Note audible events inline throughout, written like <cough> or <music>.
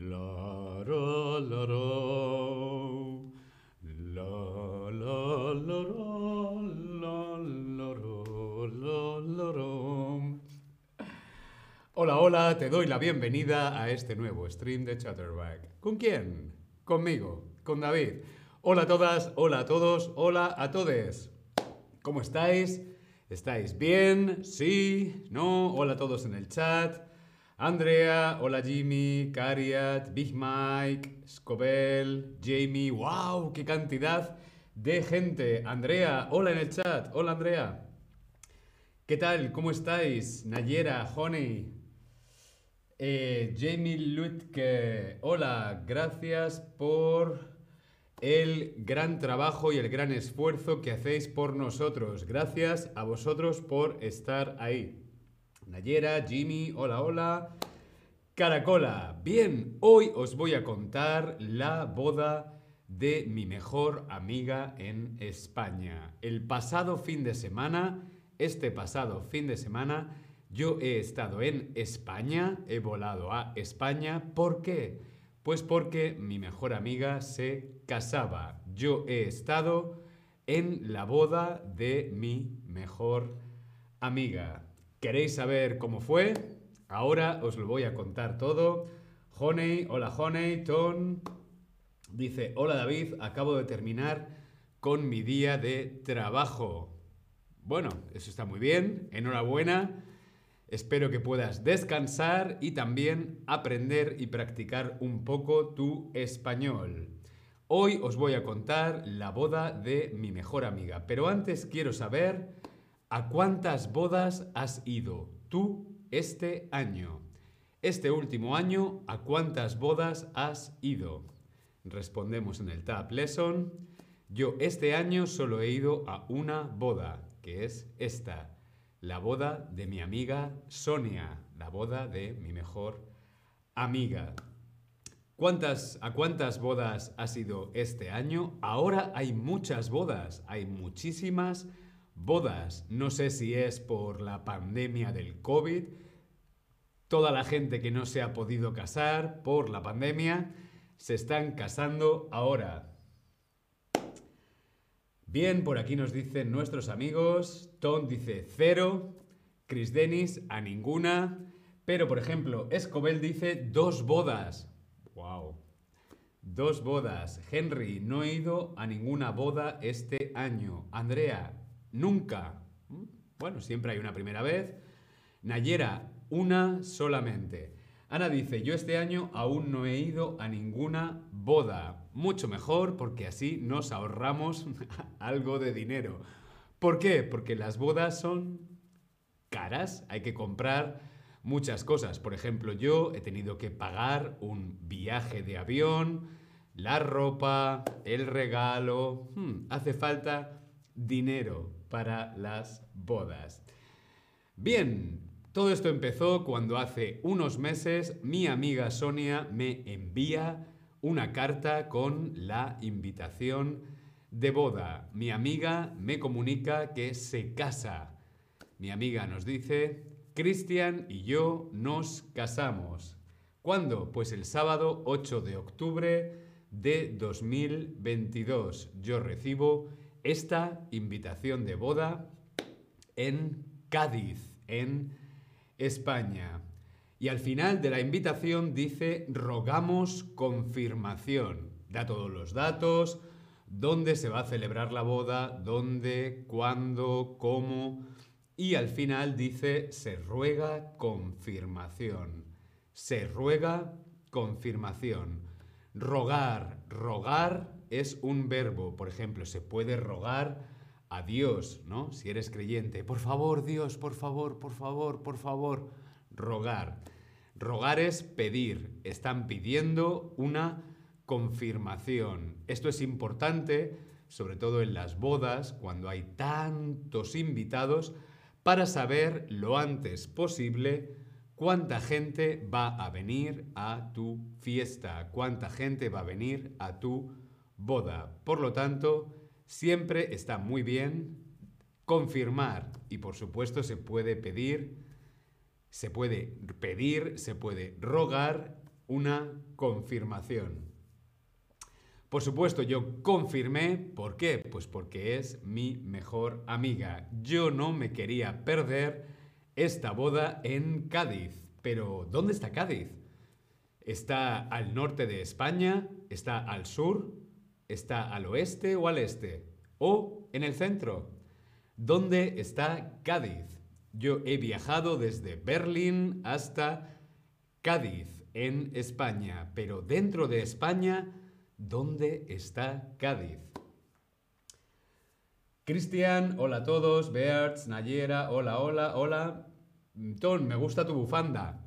la ra la ra la la la ra la Hola, hola, te doy la bienvenida a este nuevo stream de Chatterback. ¿Con quién? Conmigo, con David. Hola a todas, hola a todos, hola a todes. ¿Cómo estáis? ¿Estáis bien? ¿Sí? ¿No? Hola a todos en el chat. Andrea, hola Jimmy, Cariat, Big Mike, Scobel, Jamie. ¡Wow! ¡Qué cantidad de gente! Andrea, hola en el chat. Hola Andrea. ¿Qué tal? ¿Cómo estáis? Nayera, Honey, eh, Jamie Lutke, hola, gracias por el gran trabajo y el gran esfuerzo que hacéis por nosotros. Gracias a vosotros por estar ahí. Nayera, Jimmy, hola, hola. Caracola, bien, hoy os voy a contar la boda de mi mejor amiga en España. El pasado fin de semana, este pasado fin de semana, yo he estado en España, he volado a España. ¿Por qué? Pues porque mi mejor amiga se casaba. Yo he estado en la boda de mi mejor amiga. ¿Queréis saber cómo fue? Ahora os lo voy a contar todo. Honey, hola Honey, Ton. Dice, hola David, acabo de terminar con mi día de trabajo. Bueno, eso está muy bien, enhorabuena. Espero que puedas descansar y también aprender y practicar un poco tu español. Hoy os voy a contar la boda de mi mejor amiga, pero antes quiero saber a cuántas bodas has ido tú este año. Este último año, ¿a cuántas bodas has ido? Respondemos en el Tab Lesson. Yo este año solo he ido a una boda, que es esta la boda de mi amiga Sonia, la boda de mi mejor amiga. ¿Cuántas, ¿A cuántas bodas has ido este año? Ahora hay muchas bodas, hay muchísimas bodas. No sé si es por la pandemia del COVID, toda la gente que no se ha podido casar por la pandemia se están casando ahora. Bien, por aquí nos dicen nuestros amigos. Tom dice cero. Chris Dennis a ninguna. Pero, por ejemplo, Escobel dice dos bodas. ¡Wow! Dos bodas. Henry, no he ido a ninguna boda este año. Andrea, nunca. ¿Mm? Bueno, siempre hay una primera vez. Nayera, una solamente. Ana dice, yo este año aún no he ido a ninguna boda. Mucho mejor porque así nos ahorramos <laughs> algo de dinero. ¿Por qué? Porque las bodas son caras, hay que comprar muchas cosas. Por ejemplo, yo he tenido que pagar un viaje de avión, la ropa, el regalo. Hmm, hace falta dinero para las bodas. Bien, todo esto empezó cuando hace unos meses mi amiga Sonia me envía una carta con la invitación de boda. Mi amiga me comunica que se casa. Mi amiga nos dice, Cristian y yo nos casamos. ¿Cuándo? Pues el sábado 8 de octubre de 2022. Yo recibo esta invitación de boda en Cádiz, en España. Y al final de la invitación dice, rogamos confirmación. Da todos los datos, dónde se va a celebrar la boda, dónde, cuándo, cómo. Y al final dice, se ruega confirmación. Se ruega confirmación. Rogar, rogar es un verbo. Por ejemplo, se puede rogar a Dios, ¿no? Si eres creyente, por favor, Dios, por favor, por favor, por favor, rogar. Rogar es pedir, están pidiendo una confirmación. Esto es importante, sobre todo en las bodas, cuando hay tantos invitados, para saber lo antes posible cuánta gente va a venir a tu fiesta, cuánta gente va a venir a tu boda. Por lo tanto, siempre está muy bien confirmar y por supuesto se puede pedir, se puede pedir, se puede rogar una confirmación. Por supuesto, yo confirmé, ¿por qué? Pues porque es mi mejor amiga. Yo no me quería perder esta boda en Cádiz. Pero, ¿dónde está Cádiz? ¿Está al norte de España? ¿Está al sur? ¿Está al oeste o al este? ¿O en el centro? ¿Dónde está Cádiz? Yo he viajado desde Berlín hasta Cádiz, en España, pero dentro de España ¿Dónde está Cádiz? Cristian, hola a todos. Bearts, Nayera, hola, hola, hola. Ton, me gusta tu bufanda.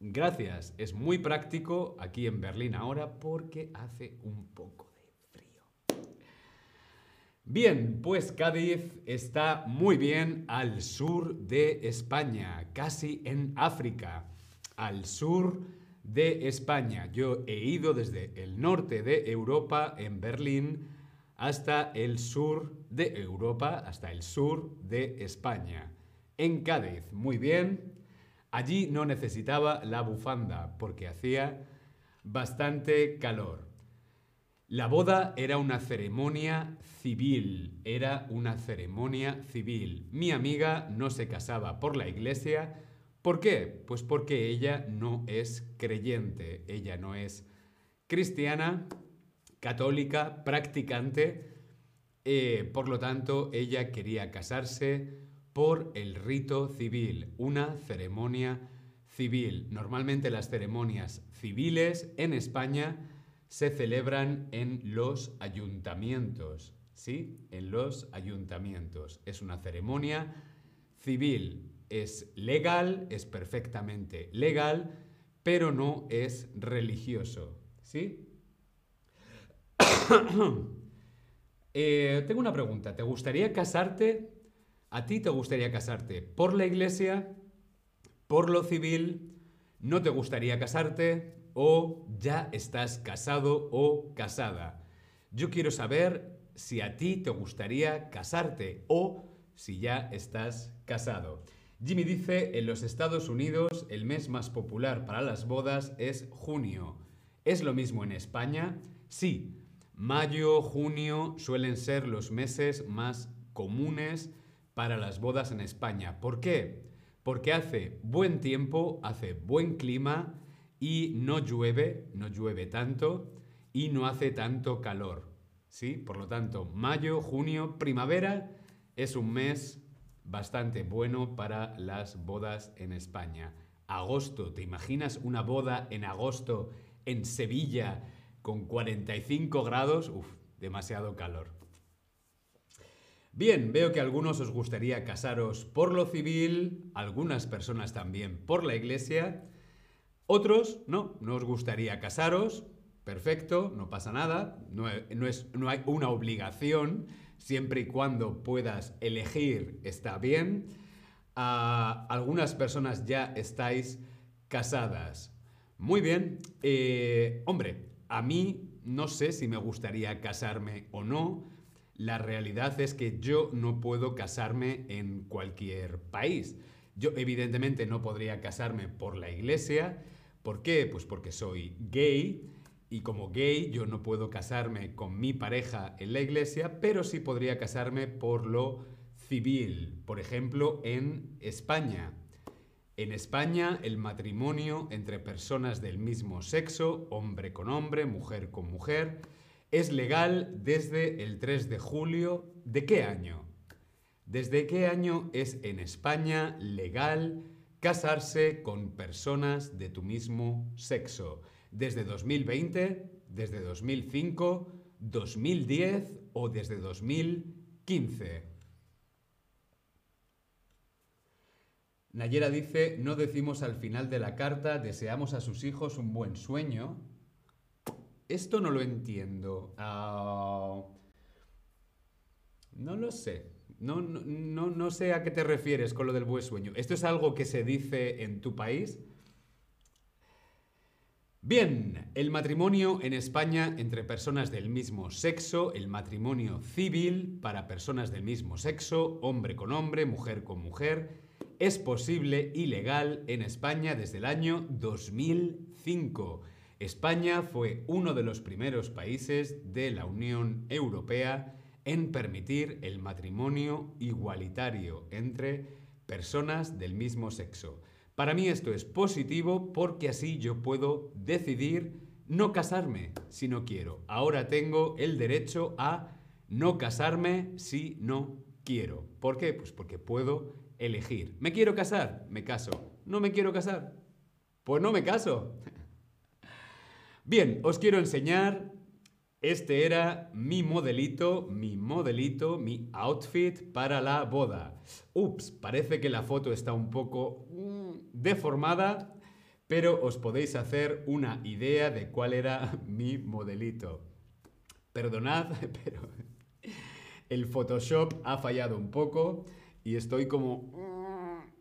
Gracias, es muy práctico aquí en Berlín ahora porque hace un poco. Bien, pues Cádiz está muy bien al sur de España, casi en África, al sur de España. Yo he ido desde el norte de Europa, en Berlín, hasta el sur de Europa, hasta el sur de España. En Cádiz, muy bien. Allí no necesitaba la bufanda porque hacía bastante calor. La boda era una ceremonia civil, era una ceremonia civil. Mi amiga no se casaba por la iglesia, ¿Por qué? Pues porque ella no es creyente, ella no es cristiana, católica, practicante, eh, por lo tanto ella quería casarse por el rito civil, una ceremonia civil. Normalmente las ceremonias civiles en España se celebran en los ayuntamientos, ¿sí? En los ayuntamientos. Es una ceremonia civil es legal, es perfectamente legal, pero no es religioso. ¿Sí? <coughs> Eh, tengo una pregunta. ¿Te gustaría casarte? ¿A ti te gustaría casarte por la iglesia? ¿Por lo civil? ¿No te gustaría casarte? ¿O ya estás casado o casada? Yo quiero saber si a ti te gustaría casarte o si ya estás casado. Jimmy dice, en los Estados Unidos el mes más popular para las bodas es junio. ¿Es lo mismo en España? Sí. Mayo, junio suelen ser los meses más comunes para las bodas en España. ¿Por qué? Porque hace buen tiempo, hace buen clima y no llueve, no llueve tanto y no hace tanto calor. ¿Sí? Por lo tanto, mayo, junio, primavera es un mes bastante bueno para las bodas en España. Agosto, ¿te imaginas una boda en agosto en Sevilla con 45 grados? Uf, demasiado calor. Bien, veo que a algunos os gustaría casaros por lo civil, algunas personas también por la iglesia, otros no, no os gustaría casaros, perfecto, no pasa nada, no, es, no hay una obligación, siempre y cuando puedas elegir está bien. algunas personas ya estáis casadas. Muy bien. Eh, hombre, a mí no sé si me gustaría casarme o no. La realidad es que yo no puedo casarme en cualquier país. Yo evidentemente no podría casarme por la iglesia. ¿Por qué? Pues porque soy gay y como gay yo no puedo casarme con mi pareja en la iglesia, pero sí podría casarme por lo civil, por ejemplo, en España. En España el matrimonio entre personas del mismo sexo, hombre con hombre, mujer con mujer, es legal desde el 3 de julio. ¿De qué año? ¿Desde qué año es en España legal casarse con personas de tu mismo sexo? desde 2020, desde 2005, 2010 o desde 2015. Nayera dice, no decimos al final de la carta, deseamos a sus hijos un buen sueño. Esto no lo entiendo. Ah, no lo sé. No, no, no, sé a qué te refieres con lo del buen sueño. ¿Esto es algo que se dice en tu país? Bien, el matrimonio en España entre personas del mismo sexo, el matrimonio civil para personas del mismo sexo, hombre con hombre, mujer con mujer, es posible y legal en España desde el año 2005. España fue uno de los primeros países de la Unión Europea en permitir el matrimonio igualitario entre personas del mismo sexo. Para mí esto es positivo porque así yo puedo decidir no casarme si no quiero. Ahora tengo el derecho a no casarme si no quiero. ¿Por qué? Pues porque puedo elegir. ¿Me quiero casar? Me caso. ¿No me quiero casar? Pues no me caso. <laughs> Bien, os quiero enseñar este era mi modelito, mi modelito, mi outfit para la boda. Ups, parece que la foto está un poco mm, deformada, pero os podéis hacer una idea de cuál era <laughs> mi modelito. Perdonad, <laughs> pero el Photoshop ha fallado un poco y estoy como mm,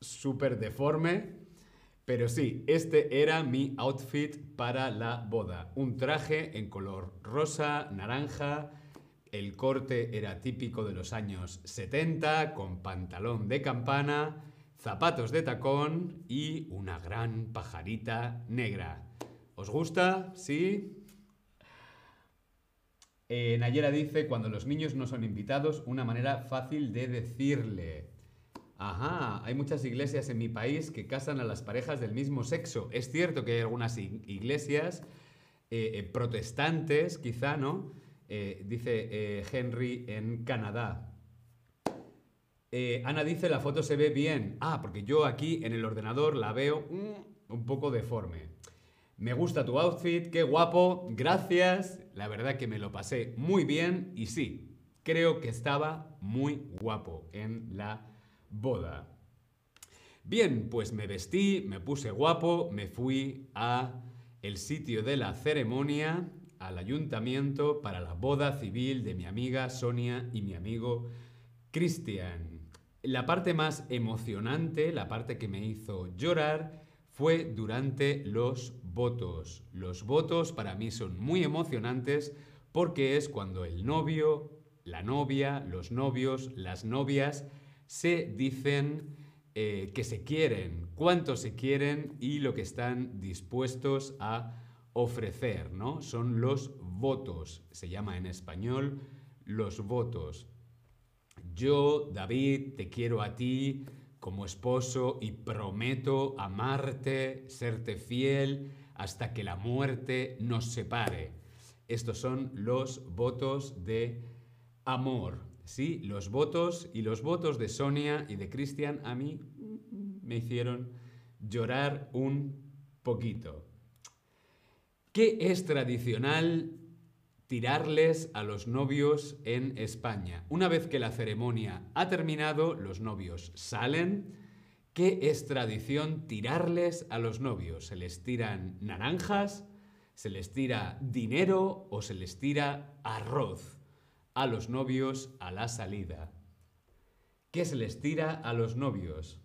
súper deforme. Pero sí, este era mi outfit para la boda. Un traje en color rosa, naranja. El corte era típico de los años 70, con pantalón de campana, zapatos de tacón y una gran pajarita negra. ¿Os gusta? ¿Sí? Eh, Nayera dice, cuando los niños no son invitados, una manera fácil de decirle. Ajá, hay muchas iglesias en mi país que casan a las parejas del mismo sexo. Es cierto que hay algunas iglesias eh, eh, protestantes, quizá, ¿no? Eh, dice Henry en Canadá. Ana dice, la foto se ve bien. Ah, porque yo aquí en el ordenador la veo mm, un poco deforme. Me gusta tu outfit, qué guapo, gracias. La verdad que me lo pasé muy bien y sí, creo que estaba muy guapo en la boda. Bien, pues me vestí, me puse guapo, me fui a el sitio de la ceremonia, al ayuntamiento para la boda civil de mi amiga Sonia y mi amigo Cristian. La parte más emocionante, la parte que me hizo llorar, fue durante los votos. Los votos para mí son muy emocionantes porque es cuando el novio, la novia, los novios, las novias se dicen eh, que se quieren, cuánto se quieren y lo que están dispuestos a ofrecer, ¿no? Son los votos, se llama en español los votos. Yo, David, te quiero a ti como esposo y prometo amarte, serte fiel hasta que la muerte nos separe. Estos son los votos de amor. Sí, los votos y los votos de Sonia y de Cristian a mí me hicieron llorar un poquito. ¿Qué es tradicional tirarles a los novios en España? Una vez que la ceremonia ha terminado, los novios salen. ¿Qué es tradición tirarles a los novios? ¿Se les tiran naranjas? ¿Se les tira dinero o se les tira arroz? A los novios a la salida. ¿Qué se les tira a los novios?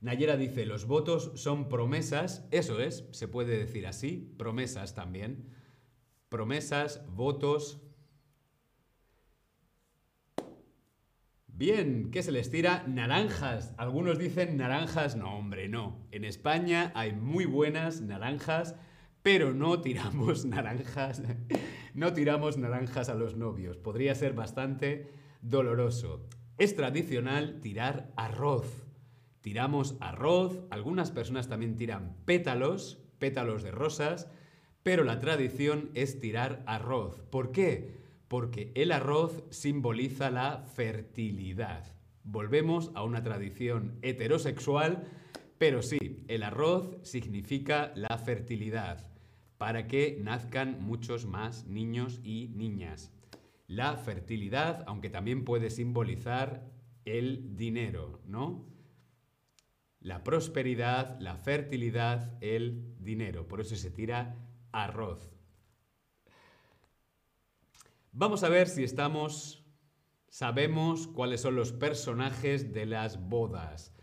Nayera dice, los votos son promesas, eso es, se puede decir así, promesas también. Promesas, votos. Bien, ¿qué se les tira? Naranjas. Algunos dicen naranjas, no hombre, no. En España hay muy buenas naranjas pero no tiramos <laughs> naranjas, no tiramos naranjas a los novios. Podría ser bastante doloroso. Es tradicional tirar arroz. Tiramos arroz, algunas personas también tiran pétalos, pétalos de rosas, pero la tradición es tirar arroz. ¿Por qué? Porque el arroz simboliza la fertilidad. Volvemos a una tradición heterosexual, pero sí, el arroz significa la fertilidad para que nazcan muchos más niños y niñas. La fertilidad, aunque también puede simbolizar el dinero, ¿no? La prosperidad, la fertilidad, el dinero. Por eso se tira arroz. Vamos a ver si estamos... Sabemos cuáles son los personajes de las bodas.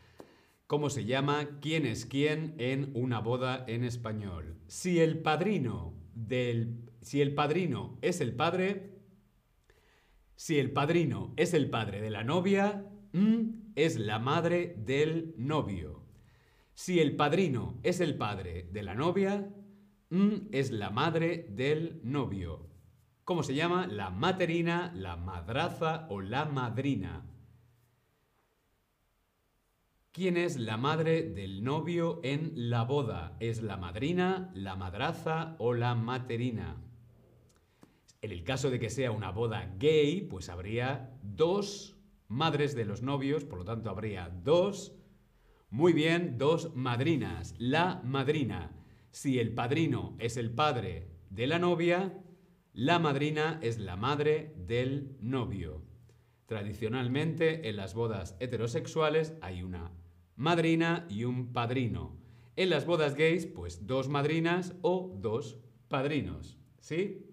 ¿Cómo se llama? ¿Quién es quién en una boda en español? Si el padrino del... Si el padrino es el padre... Si el padrino es el padre de la novia, mm, es la madre del novio. Si el padrino es el padre de la novia, mm, es la madre del novio. ¿Cómo se llama? La materina, la madraza o la madrina. ¿Quién es la madre del novio en la boda? ¿Es la madrina, la madraza o la materina? En el caso de que sea una boda gay, pues habría dos madres de los novios, por lo tanto habría dos, muy bien, dos madrinas. La madrina. Si el padrino es el padre de la novia, la madrina es la madre del novio. Tradicionalmente, en las bodas heterosexuales hay una madrina y un padrino. En las bodas gays, pues dos madrinas o dos padrinos. ¿Sí?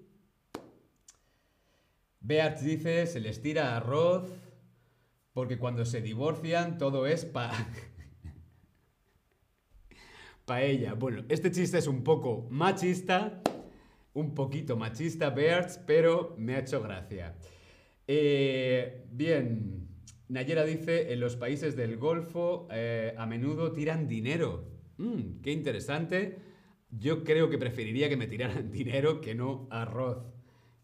Beat dice, se les tira arroz porque cuando se divorcian todo es pa... <laughs> paella. Bueno, este chiste es un poco machista, un poquito machista, Beards, pero me ha hecho gracia. Eh, bien, Nayera dice, en los países del Golfo eh, a menudo tiran dinero. Mm, qué interesante. Yo creo que preferiría que me tiraran <laughs> dinero que no arroz.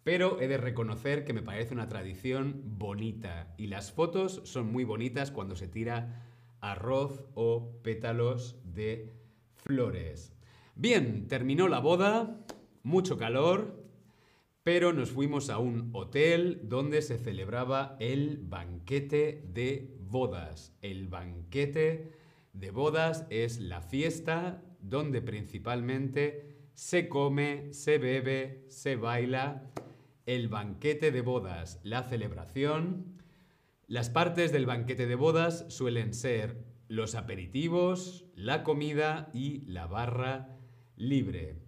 Pero he de reconocer que me parece una tradición bonita y las fotos son muy bonitas cuando se tira arroz o pétalos de flores. Bien, terminó la boda mucho calor, pero nos fuimos a un hotel donde se celebraba el banquete de bodas. El banquete de bodas es la fiesta donde principalmente se come, se bebe, se baila. El banquete de bodas, la celebración. Las partes del banquete de bodas suelen ser los aperitivos, la comida y la barra libre.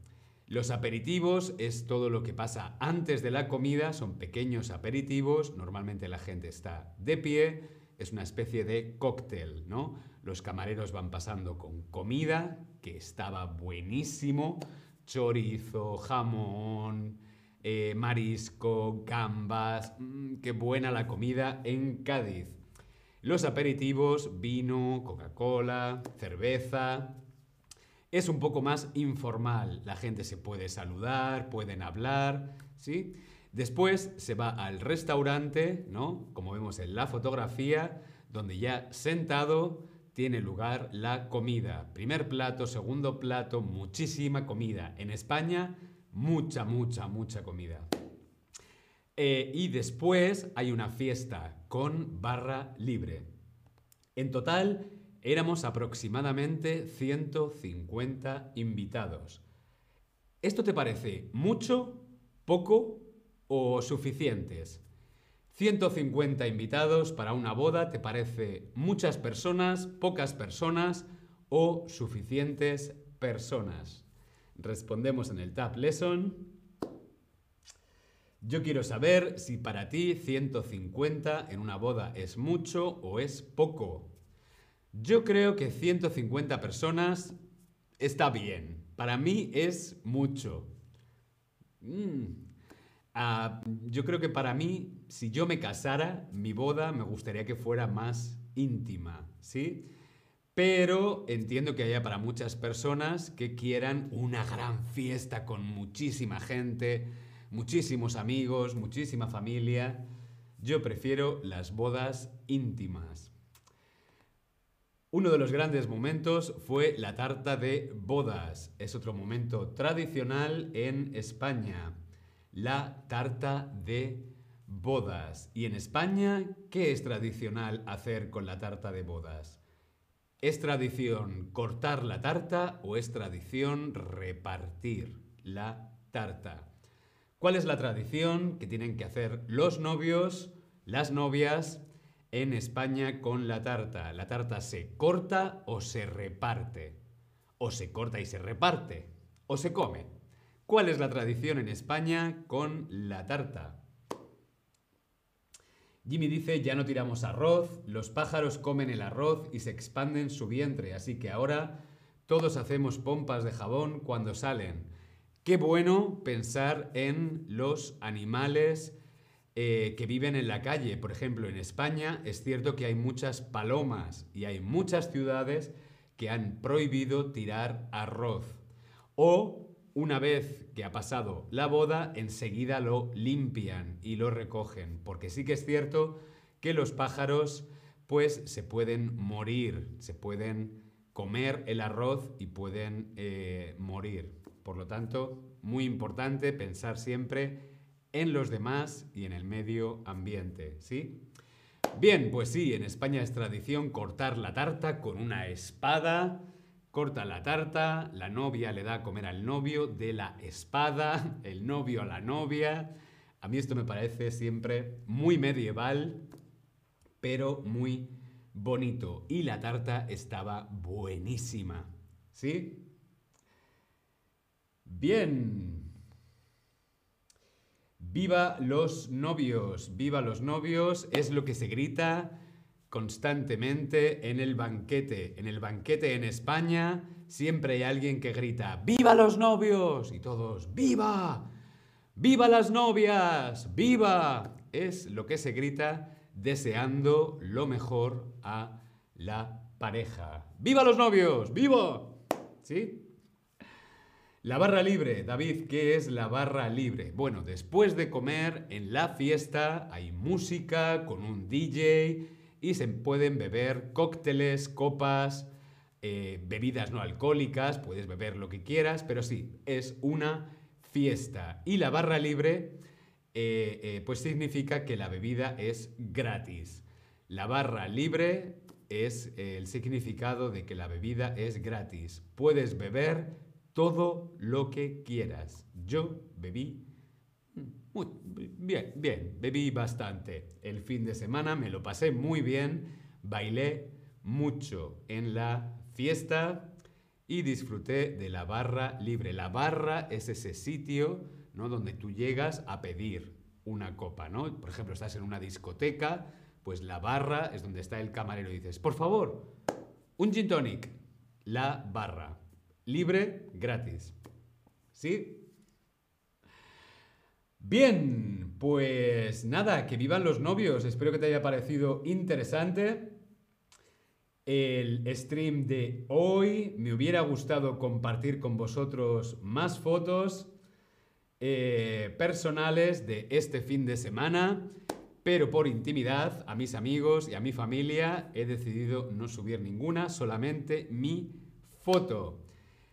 Los aperitivos es todo lo que pasa antes de la comida, son pequeños aperitivos, normalmente la gente está de pie, es una especie de cóctel, ¿no? Los camareros van pasando con comida, que estaba buenísimo, chorizo, jamón, eh, marisco, gambas, mm, qué buena la comida en Cádiz. Los aperitivos, vino, Coca-Cola, cerveza, es un poco más informal. La gente se puede saludar, pueden hablar, ¿sí? Después se va al restaurante, ¿no? Como vemos en la fotografía, donde ya sentado tiene lugar la comida. Primer plato, segundo plato, muchísima comida. En España, mucha, mucha, mucha comida. Eh, y después hay una fiesta con barra libre. En total, éramos aproximadamente 150 invitados. ¿Esto te parece mucho, poco o suficientes? 150 invitados para una boda, ¿te parece muchas personas, pocas personas o suficientes personas? Respondemos en el Tab Lesson. Yo quiero saber si para ti 150 en una boda es mucho o es poco. Yo creo que 150 personas está bien. Para mí es mucho. Mm. Ah, yo creo que para mí, si yo me casara, mi boda me gustaría que fuera más íntima, ¿sí? Pero entiendo que haya para muchas personas que quieran una gran fiesta con muchísima gente, muchísimos amigos, muchísima familia. Yo prefiero las bodas íntimas. Uno de los grandes momentos fue la tarta de bodas. Es otro momento tradicional en España. La tarta de bodas. ¿Y en España qué es tradicional hacer con la tarta de bodas? ¿Es tradición cortar la tarta o es tradición repartir la tarta? ¿Cuál es la tradición que tienen que hacer los novios, las novias en España con la tarta? ¿La tarta se corta o se reparte? ¿O se corta y se reparte? ¿O se come? ¿Cuál es la tradición en España con la tarta? Jimmy dice, ya no tiramos arroz, los pájaros comen el arroz y se expanden su vientre, así que ahora todos hacemos pompas de jabón cuando salen. Qué bueno pensar en los animales eh, que viven en la calle. Por ejemplo, en España es cierto que hay muchas palomas y hay muchas ciudades que han prohibido tirar arroz. O una vez que ha pasado la boda, enseguida lo limpian y lo recogen, porque sí que es cierto que los pájaros pues se pueden morir, se pueden comer el arroz y pueden eh, morir. Por lo tanto, muy importante pensar siempre en los demás y en el medio ambiente, ¿sí? Bien, pues sí, en España es tradición cortar la tarta con una espada. Corta la tarta, la novia le da a comer al novio de la espada, <laughs> el novio a la novia. A mí esto me parece siempre muy medieval, pero muy bonito. Y la tarta estaba buenísima. ¿Sí? Bien. Viva los novios, viva los novios, es lo que se grita constantemente en el banquete. En el banquete en España siempre hay alguien que grita, ¡Viva los novios! Y todos, ¡Viva! ¡Viva las novias! ¡Viva! Es lo que se grita deseando lo mejor a la pareja. ¡Viva los novios! ¡Viva! ¿Sí? La barra libre, David, ¿qué es la barra libre? Bueno, después de comer, en la fiesta hay música con un DJ y se pueden beber cócteles, copas, eh, bebidas no alcohólicas, puedes beber lo que quieras, pero sí, es una fiesta. Y la barra libre, eh, eh, pues significa que la bebida es gratis. La barra libre es el significado de que la bebida es gratis. Puedes beber todo lo que quieras. Yo bebí muy bien, bien, bebí bastante. El fin de semana me lo pasé muy bien, bailé mucho en la fiesta y disfruté de la barra libre. La barra es ese sitio ¿no? donde tú llegas a pedir una copa, ¿no? Por ejemplo, estás en una discoteca, pues la barra es donde está el camarero y dices, por favor, un gin tonic. La barra. Libre, gratis. ¿Sí? Bien, pues nada, que vivan los novios. Espero que te haya parecido interesante el stream de hoy. Me hubiera gustado compartir con vosotros más fotos eh, personales de este fin de semana, pero por intimidad a mis amigos y a mi familia he decidido no subir ninguna, solamente mi foto.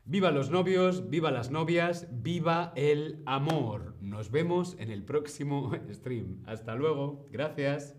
Viva los novios, viva las novias, viva el amor. Nos vemos en el próximo <laughs> stream. Hasta luego. Gracias.